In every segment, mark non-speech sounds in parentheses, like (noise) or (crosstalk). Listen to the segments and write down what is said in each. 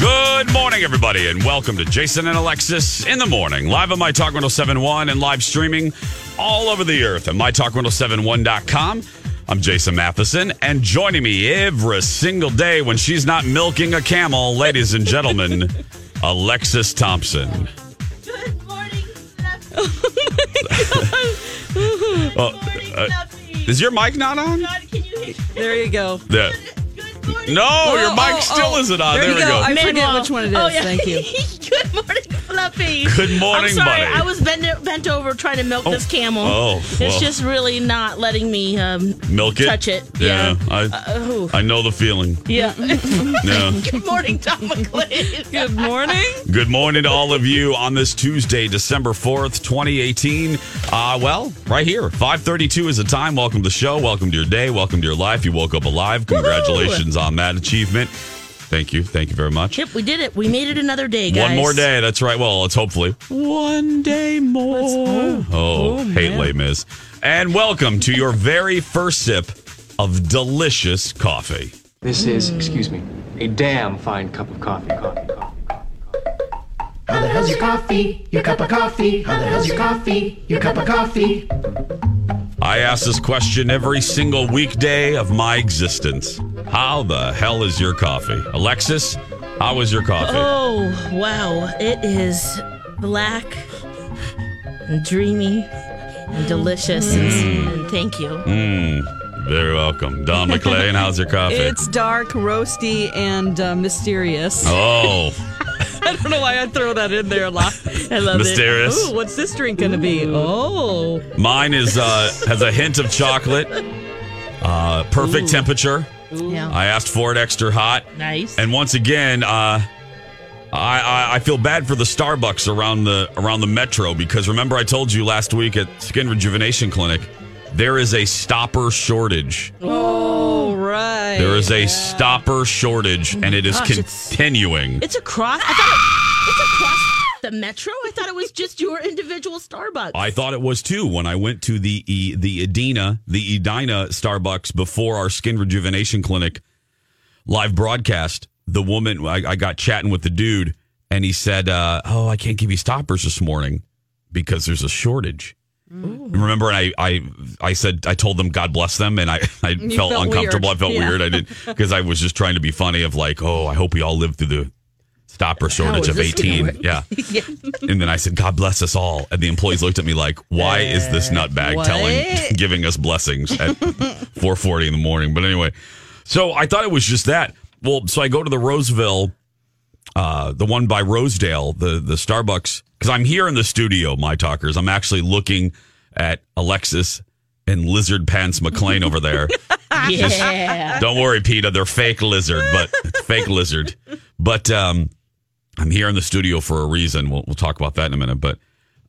Good morning, everybody, and welcome to Jason and Alexis in the morning, live on My Talk 1071 and live streaming all over the earth at MyTalk1071.com. I'm Jason Matheson, and joining me every single day when she's not milking a camel, ladies and gentlemen, (laughs) Alexis Thompson. Good morning, Oh, (laughs) uh, is your mic not on? God, can you hear? There you go. Yeah. Good morning. No, your Oh, mic oh, still oh. isn't on. There There, we go. go. I forget Manuel. which one it is. Oh, yeah. Thank you. (laughs) Good morning, Fluffy. Good morning, I'm sorry. buddy. I was bent, bent over trying to milk this camel. oh, it's well. just really not letting me um, Milk it. touch it. Yeah, Yeah. I, oh. I know the feeling. Yeah. (laughs) (laughs) Yeah. Good morning, Tom McLean. (laughs) Good morning. Good morning to all of you on this Tuesday, December 4th, 2018. Uh, well, right here, 532 is the time. Welcome to the show. Welcome to your day. Welcome to your life. You woke up alive. Congratulations on that achievement. Thank you. Thank you very much. Yep, we did it. We made it another day, guys. One more day. That's right. Well, let's hopefully one day more. Oh, oh, hate Les Mis. And welcome to your very first sip of delicious coffee. This is, excuse me, a damn fine cup of coffee. Coffee, coffee, coffee. How the hell's your coffee? Your cup of coffee? How the hell's your coffee? Your cup of coffee? I ask this question every single weekday of my existence. How the hell is your coffee? Alexis, how is your coffee? Oh, wow. It is black and dreamy and delicious. And, and thank you. Mm, very welcome. Don (laughs) McLean, how's your coffee? It's dark, roasty, and uh, mysterious. oh, I don't know why I throw that in there a lot. I love mysterious. Ooh, what's this drink going to be? Oh, Mine is uh, has a hint of chocolate. Uh, perfect temperature. it. Yeah. I asked for it extra hot. Nice. And once again, uh, I, I I feel bad for the Starbucks around the around the metro because remember I told you last week at Skin Rejuvenation Clinic there is a stopper shortage. oh, right. There is a stopper shortage, and it is Gosh, it's- continuing. It's across. I thought it, it's across the metro. I thought it was just your individual Starbucks. I thought it was too when I went to the E- the Edina the Edina Starbucks before our Skin Rejuvenation Clinic live broadcast. The woman I, I got chatting with the dude, and he said, uh, "Oh, I can't give you stoppers this morning because there's a shortage." Remember, and I, I, I said, I told them, God bless them, and I, I (laughs) felt, felt uncomfortable. weird. I felt Yeah. weird. I did because I was just trying to be funny. Of like, oh, I hope we all live through the stopper shortage of eighteen. work? (laughs) Yeah. And then I said, God bless us all. And the employees looked at me like, why is this nutbag What? telling, (laughs) giving us blessings at 440 in the morning? But anyway, so I thought it was just that. Well, so I go to the Roseville, uh, the one by Rosedale, the, the Starbucks, because I'm here in the studio, my talkers. I'm actually looking at Alexis and Lizard Pants McLean over there. (laughs) yeah. Don't worry, Peter. They're fake lizard, but (laughs) fake lizard. But um, I'm here in the studio for a reason. We'll, we'll talk about that in a minute. But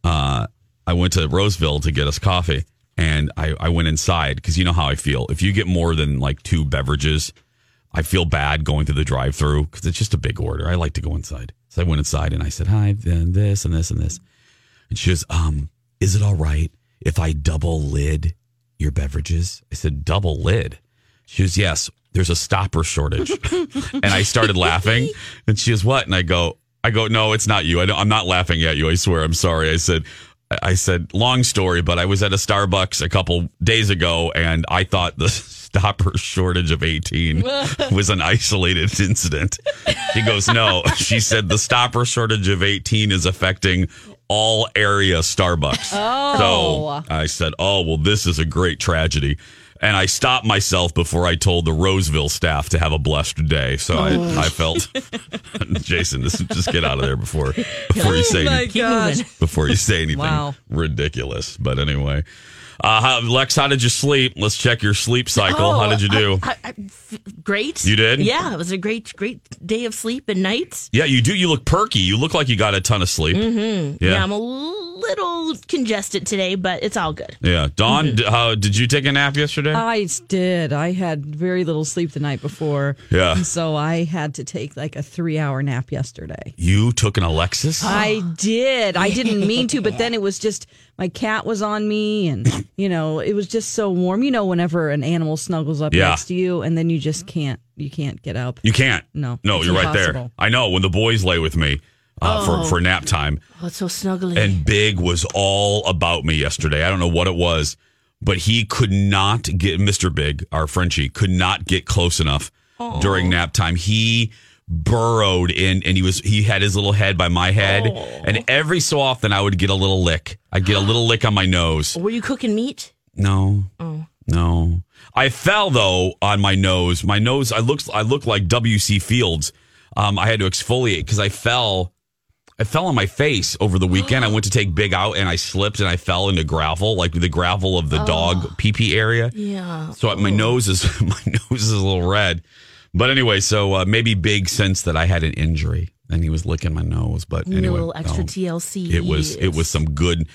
uh, I went to Roseville to get us coffee, and I, I went inside because you know how I feel. If you get more than like two beverages, I feel bad going through the drive-through because it's just a big order. I like to go inside, so I went inside and I said, "Hi, then this and this and this," and she goes, "Um, is it all right if I double lid your beverages?" I said, "Double lid." She goes, "Yes." There's a stopper shortage, (laughs) and I started laughing. And she goes, "What?" And I go, "I go, no, it's not you. I I'm not laughing at you. I swear. I'm sorry." I said, "I said, long story, but I was at a Starbucks a couple days ago, and I thought the stopper shortage of 18 (laughs) was an isolated incident. She goes, no. (laughs) She said the stopper shortage of 18 is affecting all area Starbucks. Oh. So I said, oh, well, this is a great tragedy. And I stopped myself before I told the Roseville staff to have a blessed day. So I, oh. I felt, (laughs) Jason, just, just get out of there before before you oh say Oh Keep gosh. before you say anything Wow. ridiculous. But anyway, uh, how, Lex, how did you sleep? Let's check your sleep cycle. how Oh, did you do? I, I, I- f- great. You did? Yeah, it was a great, great day of sleep and nights. yeah, you do. You look perky. You look like you got a ton of sleep. Mm-hmm. Yeah. Yeah. I'm a little congested today, but it's all good. Yeah. Dawn, Mm-hmm. d- how, did you take a nap yesterday? I did. I had very little sleep the night before. Yeah. So I had to take like a three hour nap yesterday. you took an Alexis? I did. I didn't mean to, but then it was just my cat was on me and (laughs) you know, it was just so warm. You know, whenever an animal snuggles up Yeah. next to you and then you just can't you can't get up. You can't. No, No, you're right there. I know when the boys lay with me uh, for, for nap time. Oh, it's so snuggly. And Big was all about me yesterday. I don't know what it was, but he could not get Mr. Big, our Frenchie, could not get close enough during nap time. He burrowed in and he was he had his little head by my head and every so often I would get a little lick. I'd get a little lick on my nose. Were you cooking meat? No. No. I fell though on my nose. My nose I looked I looked like WC Fields. Um I had to exfoliate because I fell I fell on my face over the weekend. I (gasps) went to take Big out and I slipped and I fell into gravel, like the gravel of the dog pee pee area. Yeah. So my nose is (laughs) my nose is a little red. But anyway, so uh, maybe Big sensed that I had an injury and he was licking my nose. But A anyway, little extra no. TLC. It was it was some good.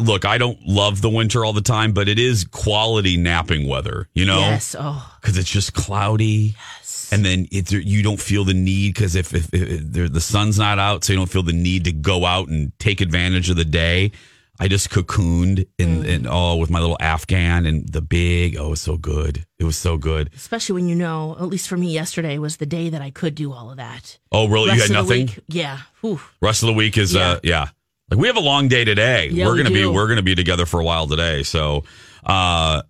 Look, I don't love the winter all the time, but it is quality napping weather. You know, Yes. Oh, because it's just cloudy. Yes, and then it's, you don't feel the need because if, if, if the sun's not out, so you don't feel the need to go out and take advantage of the day. I just cocooned in, in oh with my little Afghan and the big oh it was so good. It was so good. especially when you know, at least for me, yesterday was the day that I could do all of that. Oh really? Rest you had nothing. week, yeah. Whew. Rest of the week is uh yeah. Like we have a long day today. Yeah, we're we gonna be do. we're gonna be together for a while today. So uh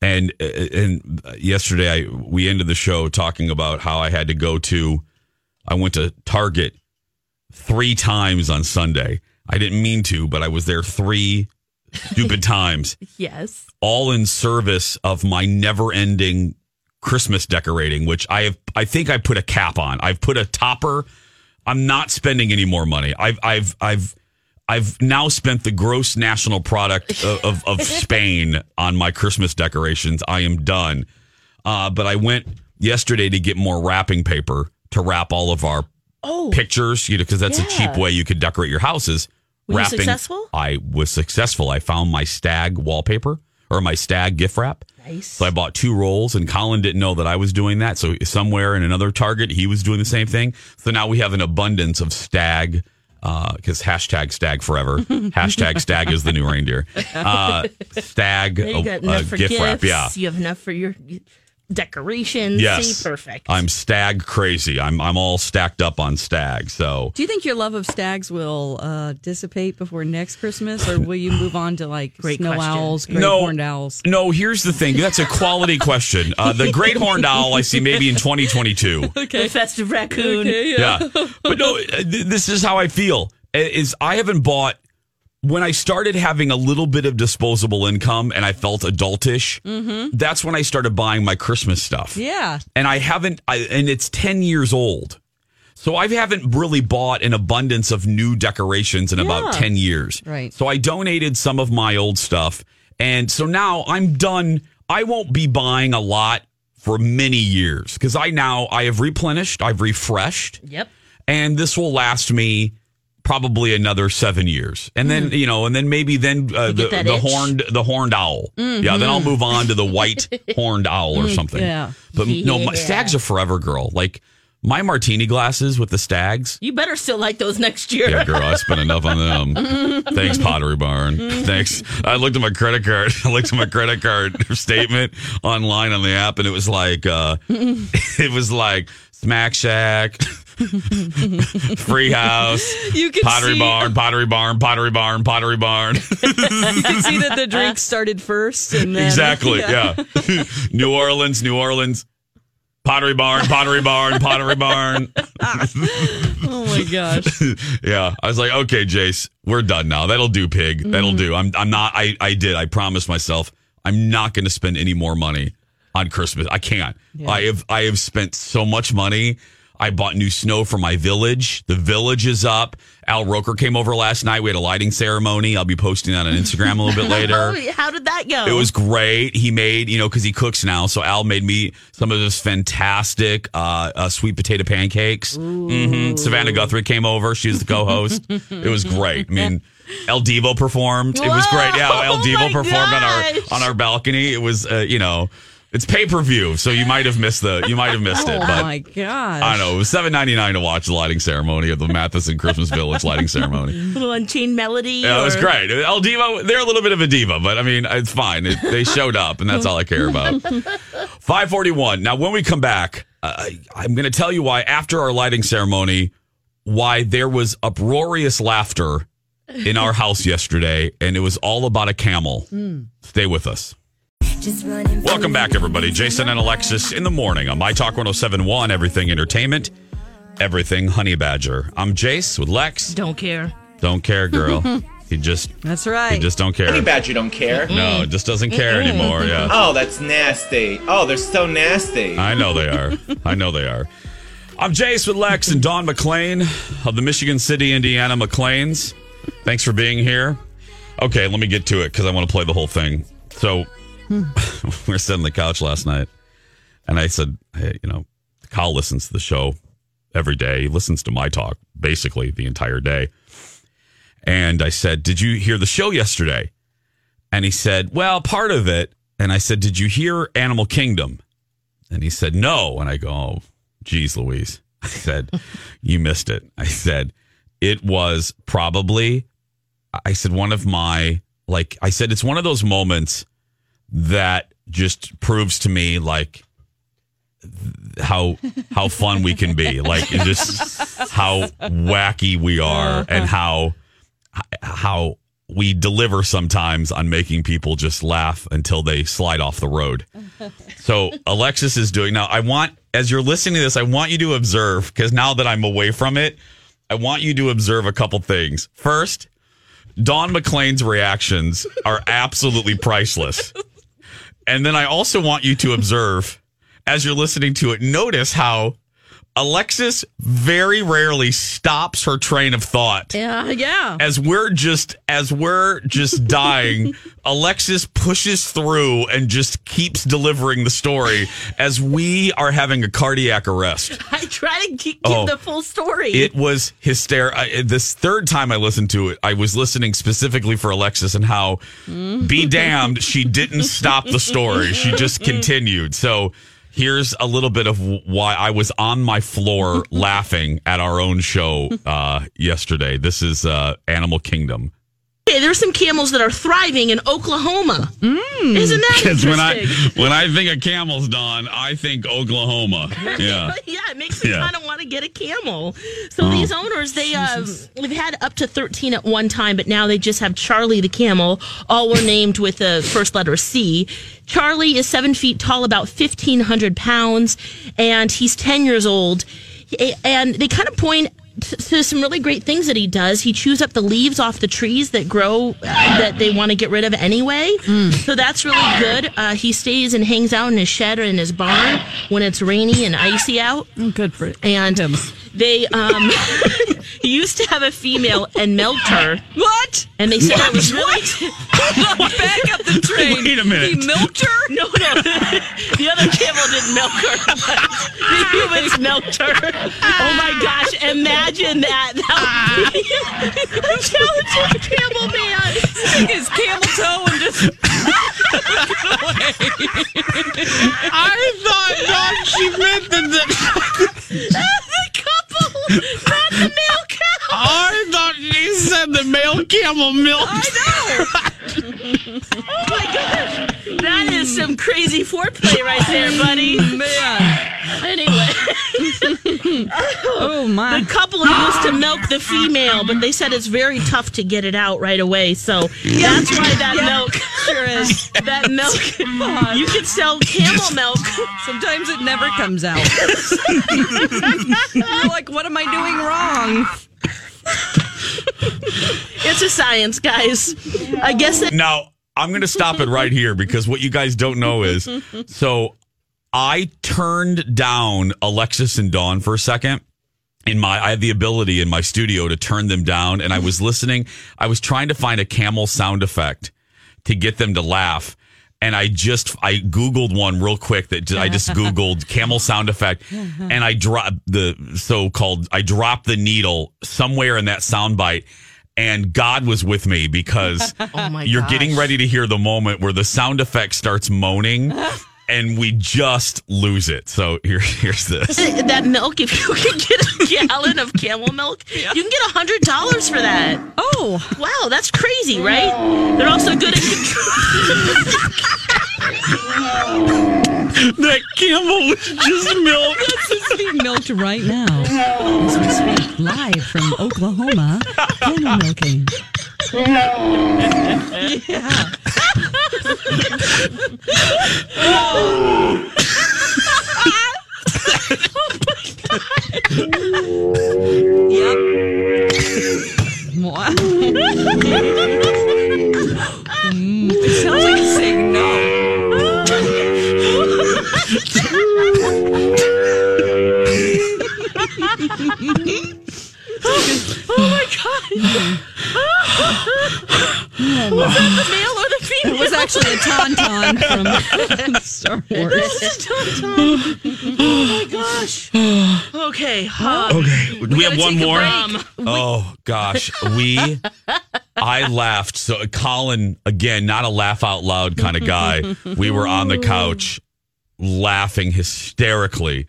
and and yesterday I we ended the show talking about how I had to go to I went to Target three times on Sunday. I didn't mean to, but I was there three stupid (laughs) times, Yes. all in service of my never ending Christmas decorating, which I have I think I put a cap on. I've put a topper. I'm not spending any more money. I've I've I've I've now spent the gross national product of, of, of (laughs) Spain on my Christmas decorations. I am done. Uh, but I went yesterday to get more wrapping paper to wrap all of our Oh, pictures, you know, because that's a cheap way you could decorate your houses. Were you successful? I was successful. I found my stag wallpaper or my stag gift wrap. nice. So I bought two rolls, and Colin didn't know that I was doing that. So somewhere in another Target, he was doing the same thing. So now we have an abundance of stag. Because hashtag stag forever. (laughs) hashtag stag is the new reindeer. Uh, (laughs) stag you got uh, for gift gifts. wrap. Yeah. You have enough for your decorations. Yes. See, perfect. I'm stag crazy. I'm I'm all stacked up on stag. So Do you think your love of stags will uh, dissipate before next Christmas, or will you move on to like Great snow question. owls, great horned owls? No, here's the thing. That's a quality question. Uh, the great horned owl I see maybe in 2022. (laughs) Okay. the festive raccoon. Yeah. But no, uh, th- this is how I feel. Is I haven't bought when I started having a little bit of disposable income and I felt adultish. Mm-hmm. That's when I started buying my Christmas stuff. Yeah. And I haven't I, and it's 10 years old. So I haven't really bought an abundance of new decorations in about 10 years. Right. So I donated some of my old stuff. And so now I'm done. I won't be buying a lot for many years because I now I have replenished, I've refreshed, Yep. and this will last me probably another seven years, and then you know, and then maybe then uh, the, the horned the horned owl. Yeah, then I'll move on to the white (laughs) horned owl or something. yeah. but no, my, stags are forever, girl. Like my martini glasses with the stags. You better still like those next year. Yeah, girl, I spent enough on them. (laughs) Thanks, Pottery Barn. Thanks. I looked at my credit card. (laughs) I looked at my credit card statement online on the app, and it was like, uh, it was like Smack Shack, (laughs) Free house. You can Pottery see, barn, pottery barn, pottery barn, pottery barn. (laughs) You can see that the drink (laughs) started first, and then exactly. Yeah. New Orleans, New Orleans. Pottery barn, pottery barn, pottery barn. Oh my gosh. yeah. I was like, okay, Jace, we're done now. That'll do, pig. That'll Mm-hmm. do. I'm I'm not I I did. I promised myself I'm not gonna spend any more money on Christmas. I can't. I have I have spent so much money. I bought new snow for my village. The village is up. Al Roker came over last night. We had a lighting ceremony. I'll be posting that on Instagram a little bit (laughs) later. Oh, how did that go? It was great. He made, you know, because he cooks now. So Al made me some of his fantastic uh, uh, sweet potato pancakes. hmm Savannah Guthrie came over. She was the co-host. it was great. I mean, El Divo performed. It was great. Yeah, El (laughs) Oh Divo my performed on our on our balcony. It was, uh, you know, it's pay per view, so you might have missed the you might have missed it. (laughs) Oh my gosh. I know it was seven ninety nine to watch the lighting ceremony of the Matheson Christmas Village lighting ceremony. (laughs) little Unchained Melody. Yeah, it was great. El Divo, they're a little bit of a diva, but I mean, it's fine. It, they showed up, and that's all I care about. (laughs) 541. Now, when we come back, uh, I'm going to tell you why, after our lighting ceremony, why there was uproarious laughter in our house yesterday, and it was all about a camel. Stay with us. Welcome back, everybody. Jason and Alexis in the morning on My Talk 1071, Everything Entertainment, Everything Honey Badger. I'm Jace with Lex. Don't care. Don't care, girl. (laughs) he just That's right. he just don't care. Honey Badger don't care. No, it just doesn't care anymore. Yeah. (laughs) Oh, that's nasty. Oh, they're so nasty. I know they are. I know they are. I'm Jace with Lex and Don McLean of the Michigan City, Indiana McLeans. Thanks for being here. Okay, let me get to it because I want to play the whole thing. So Hmm. (laughs) we were sitting on the couch last night, and I said, "Hey, you know, Kyle listens to the show every day. He listens to my talk basically the entire day." And I said, "Did you hear the show yesterday?" And he said, "Well, part of it." And I said, "Did you hear Animal Kingdom?" And he said, no. And I go, oh, geez, Louise. (laughs) I said, you missed it. I said, it was probably, I said, one of my, like, I said, it's one of those moments that just proves to me, like, how how fun we can be like just how wacky we are uh-huh. and how how we deliver sometimes on making people just laugh until they slide off the road. So Alexis is doing now. I want, as you're listening to this, I want you to observe because now that I'm away from it, I want you to observe a couple things. First, Don McLean's reactions are absolutely priceless. And then I also want you to observe as you're listening to it, notice how Alexis very rarely stops her train of thought yeah, yeah. as we're just as we're just (laughs) dying alexis pushes through and just keeps delivering the story as we are having a cardiac arrest I try to keep, Oh. the full story. it was hysterical this third time i listened to it i was listening specifically for alexis and how mm. be damned she didn't stop the story she just (laughs) continued so Here's a little bit of why I was on my floor (laughs) laughing at our own show uh, yesterday. This is uh, Animal Kingdom. Okay, there's some camels that are thriving in Oklahoma. Isn't that Because interesting? when I when I think of camels, Don, I think Oklahoma. Yeah. (laughs) yeah, it makes me Yeah. kind of want to get a camel. So these owners, they uh, we've had up to thirteen at one time, but now they just have Charlie the camel. All were named with the first letter C. Charlie is seven feet tall, about fifteen hundred pounds, and he's ten years old. And they kind of point t- to some really great things that he does. He chews up the leaves off the trees that grow uh, that they want to get rid of anyway. So that's really good. Uh, he stays and hangs out in his shed or in his barn when it's rainy and icy out. Good for it. And they um, (laughs) used to have a female and milked her. What? And they said it was really Back up the train. (laughs) Wait a minute. He milked her? no, no. the other camel didn't milk her, but the humans milked her. Oh my gosh! Imagine that. That would be (laughs) (laughs) a challenging camel man. Take his camel toe and just I thought Don she meant the, the couple, not the male the male camel milk. I know. oh my gosh, that is some crazy foreplay right there, buddy. man. Anyway, Oh my! the couple used to milk the female, but they said it's very tough to get it out right away. So that's why that milk Sure is. that milk you could sell camel milk. Sometimes it never comes out. (laughs) You're like, what am I doing wrong? It's a science, guys. I guess Now, I'm going to stop it right here because what you guys don't know is so I turned down Alexis and Dawn for a second. In my, I have the ability in my studio to turn them down, and I was listening. I was trying to find a camel sound effect to get them to laugh, and I just I googled one real quick that I just (laughs) googled camel sound effect, and I dropped the so-called I dropped the needle somewhere in that sound bite, and God was with me because (laughs) oh my you're gosh. getting ready to hear the moment where the sound effect starts moaning (laughs) and we just lose it. So here, (laughs) here's this. that milk. If you can get a (laughs) gallon of camel milk, you can get a hundred dollars for that. Oh, Wow, that's crazy, right? They're also good at control. (laughs) that camel was just milk. That's being milked right now. As we speak, live from Oklahoma, camel milking. yeah. Yep. Wow. Mm, it sounds like saying no. Was that the male or the was actually a tauntaun from (laughs) Star Wars. This is a tauntaun. oh my gosh. Okay. uh, Okay, do we have one more? break. Oh gosh, we. I laughed. So Colin, again, not a laugh out loud kind of guy. We were on the couch laughing hysterically.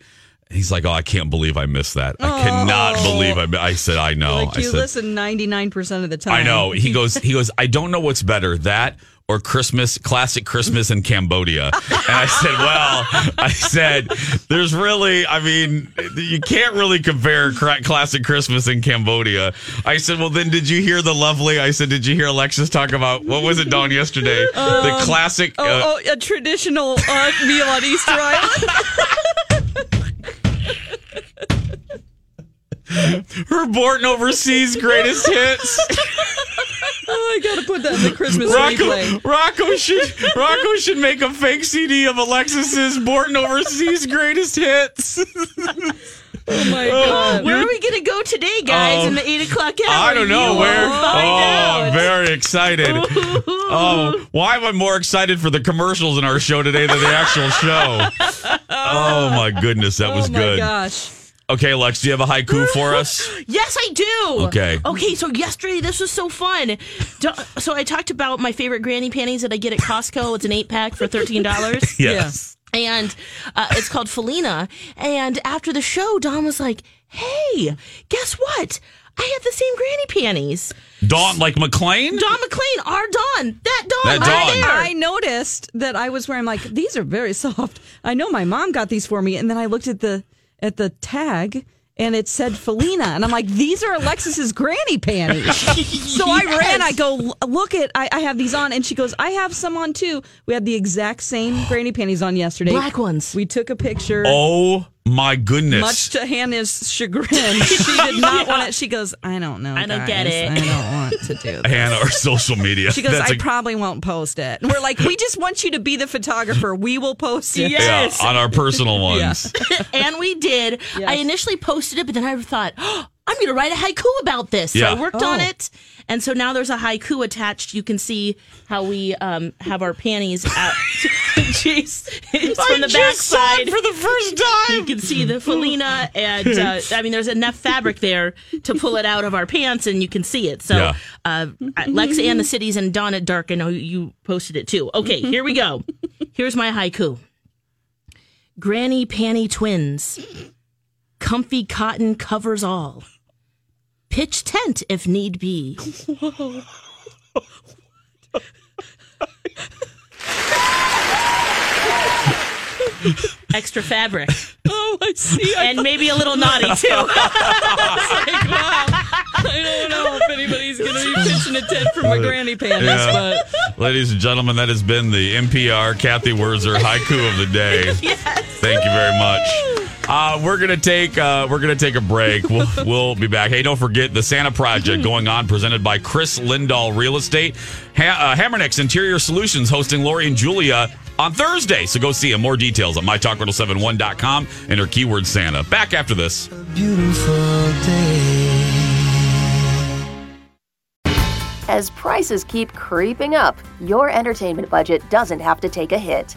He's like, "Oh, I can't believe I missed that. I cannot believe I." I said, "I know." Like I you said, listen 99% of the time. I know. He goes, he goes, I don't know what's better, that or Christmas, classic Christmas in Cambodia. And I said, well, I said, there's really, I mean, you can't really compare classic Christmas in Cambodia. I said, well, then did you hear the lovely, I said, did you hear Alexis talk about, what was it, Dawn, yesterday? the classic. Oh, uh, oh, a traditional uh, meal on Easter Island. her Borton Overseas greatest hits. (laughs) Oh, I gotta put that in the Christmas Rocco, replay. Rocco should Rocco should make a fake CD of Alexis's Borton Overseas greatest hits. (laughs) Oh my oh, god. Where are we going to go today, guys, Oh. in the 8 o'clock hour? I don't know You where. will Oh, Find I'm out. very excited. Oh, why am I more excited for the commercials in our show today than the actual show? (laughs) Oh my goodness, that oh, was oh my good. gosh. Okay, Lex, do you have a haiku for us? Yes, I do. Okay. Okay, so yesterday this was so fun. So I talked about my favorite granny panties that I get at Costco. It's an eight pack for thirteen dollars. (laughs) Yes. and uh, it's called Felina. And after the show, Don was like, "Hey, guess what? I have the same granny panties. Dawn, like McLean? Don McLean, our Don, that Don, That right Dawn. there. I noticed that I was wearing like these are very (laughs) soft. I know my mom got these for me, and then I looked at the at the tag and it said Felina, and I'm like, these are Alexis's granny panties. (laughs) so I ran. I go look at. I, I have these on, and she goes, I have some on too. We had the exact same granny panties on yesterday. Black ones. We took a picture. Oh my goodness. Much to Hannah's chagrin, she did not (laughs) want it. She goes, I don't know. I don't guys. get it." I don't want to do (laughs) this. Hannah or social media. She goes, That's I a- probably won't post it. And we're like, we just want you to be the photographer. We will post (laughs) it. yeah, Yes. on our personal ones. and we did. I initially posted it, but then I thought, oh, I'm going to write a haiku about this. So I worked on Oh. it. And so now there's a haiku attached. You can see how we um, have our panties out. (laughs) Jeez. It's from the back side. for the first time. You can see the Felina, and uh, I mean, there's enough fabric there to pull it out of our pants, and you can see it. So, Yeah. uh, Lex and the cities and Dawn at Dark, I know you posted it too. Okay, here we go. Here's my haiku Granny Panty Twins. Comfy cotton covers all. Pitch tent if need be. (laughs) extra fabric, Oh, I see. I and maybe a little naughty too. (laughs) was like, wow. I don't know if anybody's going to be pitching a tent for my granny panties, Yeah. but Ladies and gentlemen, that has been the MPR Cathy Wurzer haiku of the day. (laughs) yes. Thank you very much. Uh, we're gonna take uh, we're gonna take a break. We'll, (laughs) we'll be back. Hey, don't forget the Santa Project going on, presented by Chris Lindahl Real Estate, ha- uh, Hammernix Interior Solutions, hosting Lori and Julia on Thursday. So go see them. More details at mytalk1071.com and her keyword Santa. Back after this. As prices keep creeping up, your entertainment budget doesn't have to take a hit.